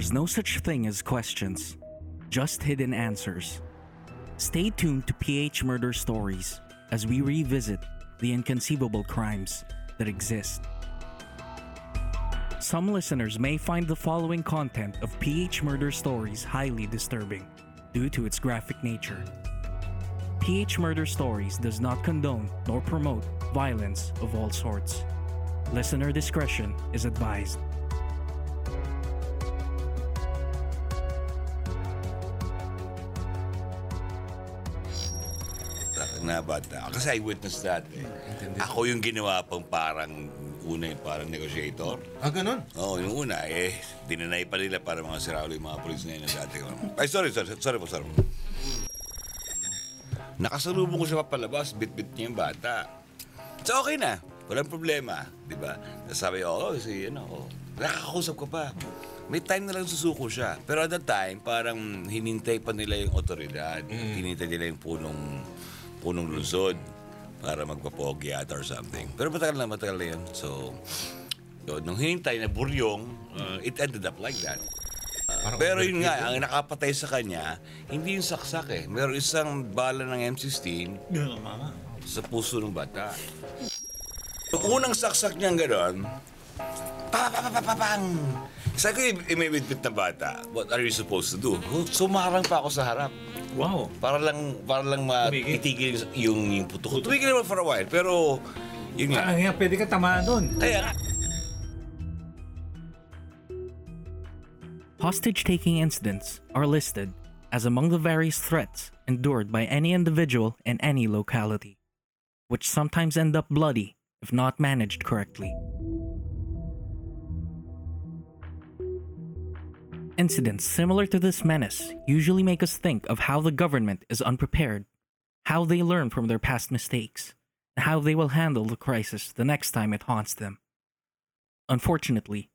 There's no such thing as questions, just hidden answers. Stay tuned to PH Murder Stories as we revisit the inconceivable crimes that exist. Some listeners may find the following content of PH Murder Stories highly disturbing due to its graphic nature. PH Murder Stories does not condone nor promote violence of all sorts. Listener discretion is advised. Na bata. Kasi I witnessed that. Eh. Ako yung ginawa pang parang una yung parang negotiator. Ah, ganun? Oo, yung una, eh, dinanay pa nila para mga siraulo yung mga polis na yun na dati. Ay, sorry, sorry, sorry po, sorry po. Nakasalubong ko siya papalabas, bit-bit niya yung bata. So, okay na. Walang problema. Di ba? Sabi, oo, oh, si, ano, oh. nakakakusap ko pa. May time na lang susuko siya. Pero at that time, parang hinintay pa nila yung otoridad. Hinintay nila yung punong punong lungsod para magpapogi ata or something. Pero matagal na, matagal na yun. So, yun, nung hinintay na buryong, uh, it ended up like that. Uh, pero yun nga, ang nakapatay sa kanya, hindi yung saksak eh. Meron isang bala ng M16 sa puso ng bata. Yung unang saksak niyang gano'n, papapapapapang! Sabi ko, may bitbit na bata. What are you supposed to do? Sumarang pa ako sa harap. Wow. Para lang para lang matitigil yung, yung putok. Tumigil naman for a while, pero yun nga. Ah, nga, pwede ka tamaan doon. Kaya. Hostage taking incidents are listed as among the various threats endured by any individual in any locality, which sometimes end up bloody if not managed correctly. Incidents similar to this menace usually make us think of how the government is unprepared, how they learn from their past mistakes, and how they will handle the crisis the next time it haunts them. Unfortunately,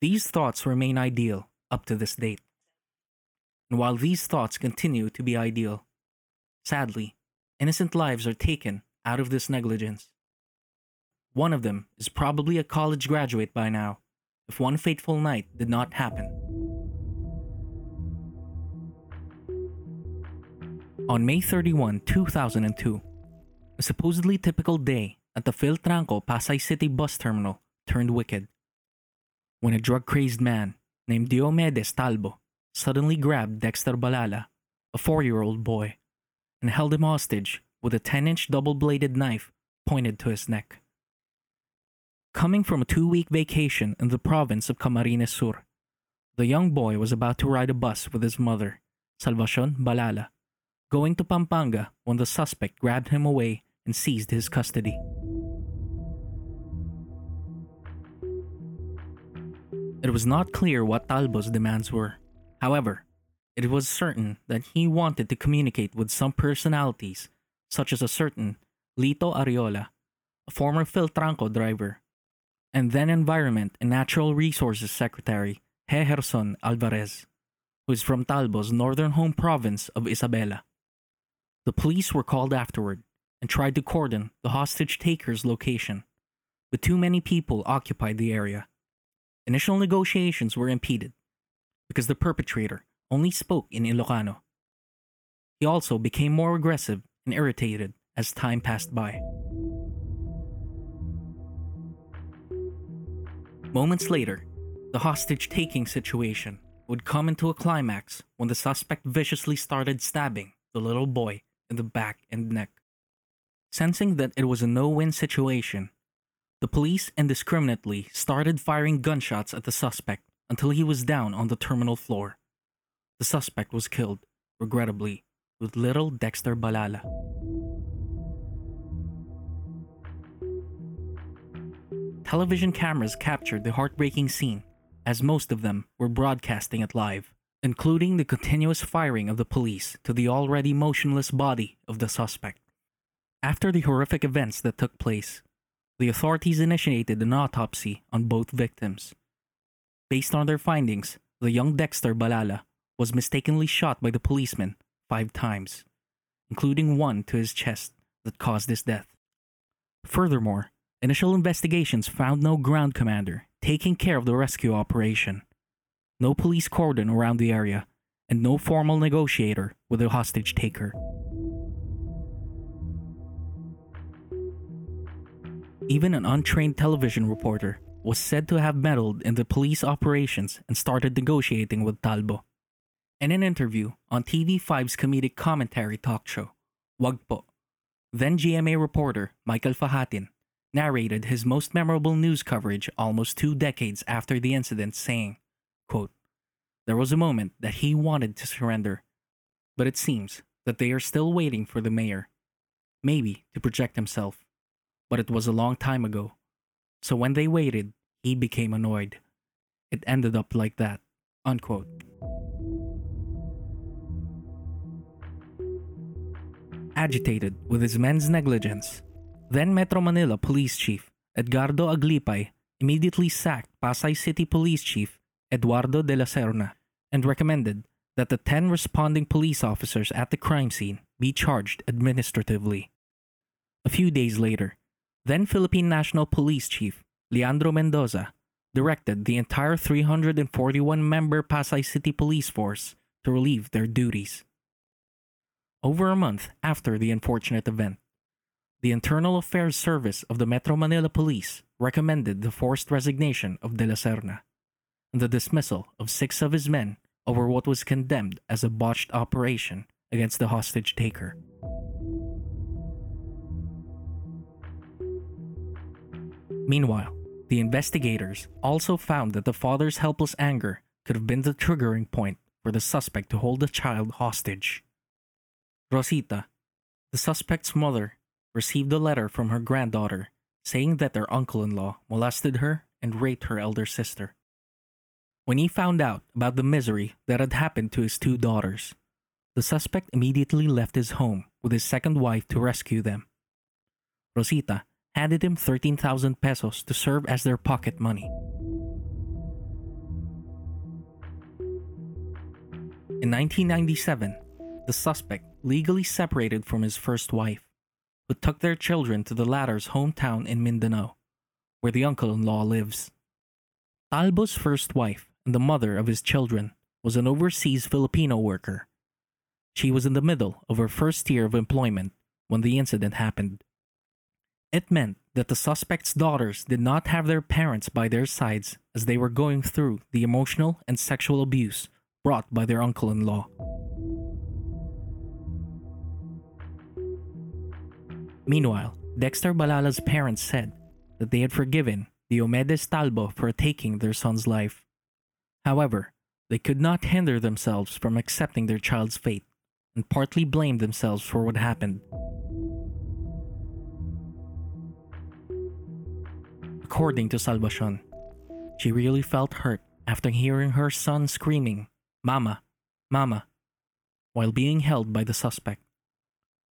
these thoughts remain ideal up to this date. And while these thoughts continue to be ideal, sadly, innocent lives are taken out of this negligence. One of them is probably a college graduate by now, if one fateful night did not happen. On May 31, 2002, a supposedly typical day at the Philtranco Pasay City bus terminal turned wicked. When a drug crazed man named Diomedes Talbo suddenly grabbed Dexter Balala, a four year old boy, and held him hostage with a 10 inch double bladed knife pointed to his neck. Coming from a two week vacation in the province of Camarines Sur, the young boy was about to ride a bus with his mother, Salvacion Balala, going to Pampanga when the suspect grabbed him away and seized his custody. It was not clear what Talbo's demands were. However, it was certain that he wanted to communicate with some personalities, such as a certain Lito Ariola, a former Philtranco driver, and then Environment and Natural Resources Secretary Heherson Alvarez, who is from Talbo's northern home province of Isabela. The police were called afterward and tried to cordon the hostage taker's location, but too many people occupied the area. Initial negotiations were impeded because the perpetrator only spoke in Ilocano. He also became more aggressive and irritated as time passed by. Moments later, the hostage taking situation would come into a climax when the suspect viciously started stabbing the little boy in the back and neck. Sensing that it was a no win situation, the police indiscriminately started firing gunshots at the suspect until he was down on the terminal floor. The suspect was killed, regrettably, with little Dexter Balala. Television cameras captured the heartbreaking scene, as most of them were broadcasting it live, including the continuous firing of the police to the already motionless body of the suspect. After the horrific events that took place, the authorities initiated an autopsy on both victims. Based on their findings, the young Dexter Balala was mistakenly shot by the policeman five times, including one to his chest that caused his death. Furthermore, initial investigations found no ground commander taking care of the rescue operation. No police cordon around the area, and no formal negotiator with the hostage taker. Even an untrained television reporter was said to have meddled in the police operations and started negotiating with Talbo. In an interview on TV5's comedic commentary talk show, Wagpo, then GMA reporter Michael Fajatin narrated his most memorable news coverage almost two decades after the incident, saying, quote, There was a moment that he wanted to surrender, but it seems that they are still waiting for the mayor, maybe to project himself. But it was a long time ago. So when they waited, he became annoyed. It ended up like that. Unquote. Agitated with his men's negligence, then Metro Manila Police Chief Edgardo Aglipay immediately sacked Pasay City Police Chief Eduardo de la Serna and recommended that the 10 responding police officers at the crime scene be charged administratively. A few days later, then Philippine National Police Chief Leandro Mendoza directed the entire 341 member Pasay City Police Force to relieve their duties. Over a month after the unfortunate event, the Internal Affairs Service of the Metro Manila Police recommended the forced resignation of De La Serna the dismissal of six of his men over what was condemned as a botched operation against the hostage taker. Meanwhile, the investigators also found that the father's helpless anger could have been the triggering point for the suspect to hold the child hostage. Rosita, the suspect's mother, received a letter from her granddaughter saying that their uncle in law molested her and raped her elder sister. When he found out about the misery that had happened to his two daughters, the suspect immediately left his home with his second wife to rescue them. Rosita handed him 13,000 pesos to serve as their pocket money. In 1997, the suspect legally separated from his first wife, but took their children to the latter's hometown in Mindanao, where the uncle in law lives. Talbo's first wife and the mother of his children was an overseas Filipino worker. She was in the middle of her first year of employment when the incident happened. It meant that the suspect's daughters did not have their parents by their sides as they were going through the emotional and sexual abuse brought by their uncle in law. Meanwhile, Dexter Balala's parents said that they had forgiven Diomedes Talbo for taking their son's life. However, they could not hinder themselves from accepting their child's fate and partly blamed themselves for what happened. According to Salvacion, she really felt hurt after hearing her son screaming, Mama, Mama, while being held by the suspect.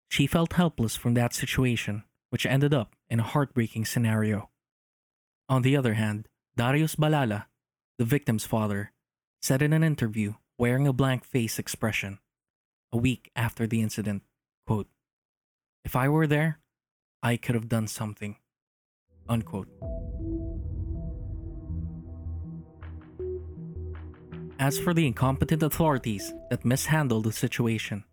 She felt helpless from that situation, which ended up in a heartbreaking scenario. On the other hand, Darius Balala, the victim's father, said in an interview, wearing a blank face expression, a week after the incident, quote, If I were there, I could have done something. Unquote. As for the incompetent authorities that mishandled the situation,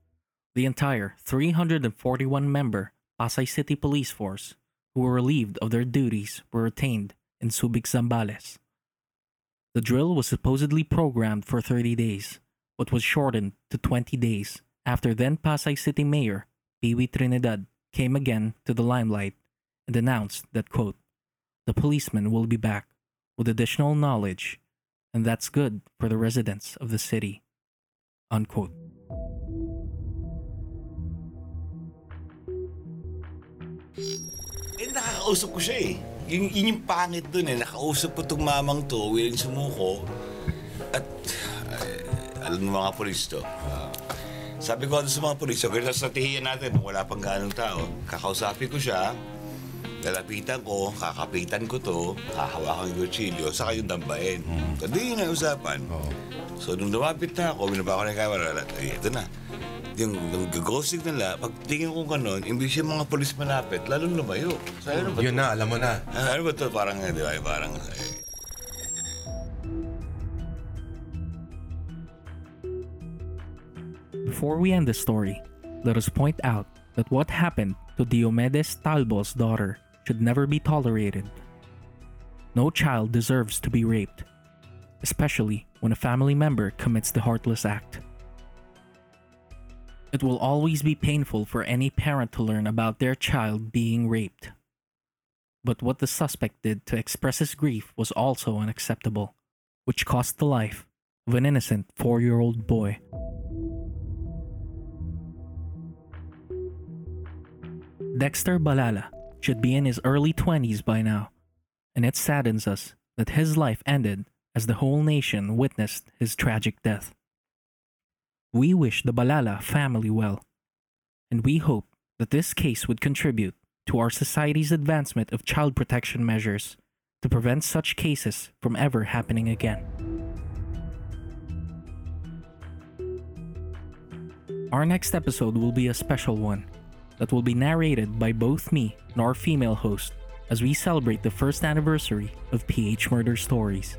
the entire 341 member Pasay City Police Force, who were relieved of their duties, were retained in Subic Zambales. The drill was supposedly programmed for 30 days, but was shortened to 20 days after then Pasay City Mayor Peewee Trinidad came again to the limelight and announced that, quote, the policemen will be back with additional knowledge, and that's good for the residents of the city, unquote. Eh, nakakausap ko siya eh. Yun, yun yung pangit dun eh. Nakausap ko tong mamang to, willing sumuko. At, ay, alam mo mga polis to. ah, sabi ko sa mga polis, okay na strategiya natin, wala pang ganong tao. Kakausapin ko siya, lalapitan ko, kakapitan ko to, hahawakan yung kutsilyo, saka yung dambain. Hmm. So, di yun ang usapan. So, nung lumapit na ako, binaba ko na yung camera, ito na yung, yung gagosig nila, pag tingin ko ganun, hindi siya mga polis malapit, lalo lumayo. So, ano ba Yun to? na, alam mo na. Ah, ano ba to? Parang, eh, di ba, parang... Eh. Before we end the story, let us point out that what happened to Diomedes Talbo's daughter should never be tolerated. No child deserves to be raped, especially when a family member commits the heartless act. It will always be painful for any parent to learn about their child being raped. But what the suspect did to express his grief was also unacceptable, which cost the life of an innocent four year old boy. Dexter Balala should be in his early 20s by now, and it saddens us that his life ended as the whole nation witnessed his tragic death. We wish the Balala family well, and we hope that this case would contribute to our society's advancement of child protection measures to prevent such cases from ever happening again. Our next episode will be a special one that will be narrated by both me and our female host as we celebrate the first anniversary of PH Murder Stories.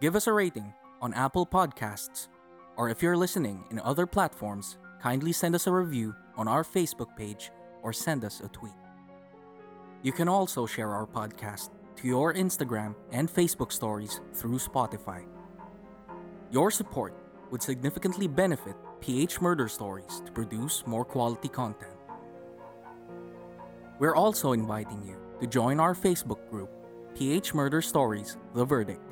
Give us a rating on Apple Podcasts, or if you're listening in other platforms, kindly send us a review on our Facebook page or send us a tweet. You can also share our podcast to your Instagram and Facebook stories through Spotify. Your support would significantly benefit PH Murder Stories to produce more quality content. We're also inviting you to join our Facebook group, PH Murder Stories The Verdict,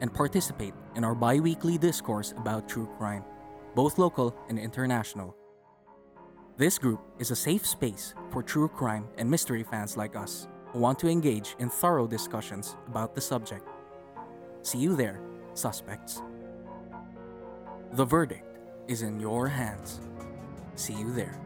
and participate in our bi weekly discourse about true crime, both local and international. This group is a safe space for true crime and mystery fans like us who want to engage in thorough discussions about the subject. See you there, suspects. The verdict is in your hands. See you there.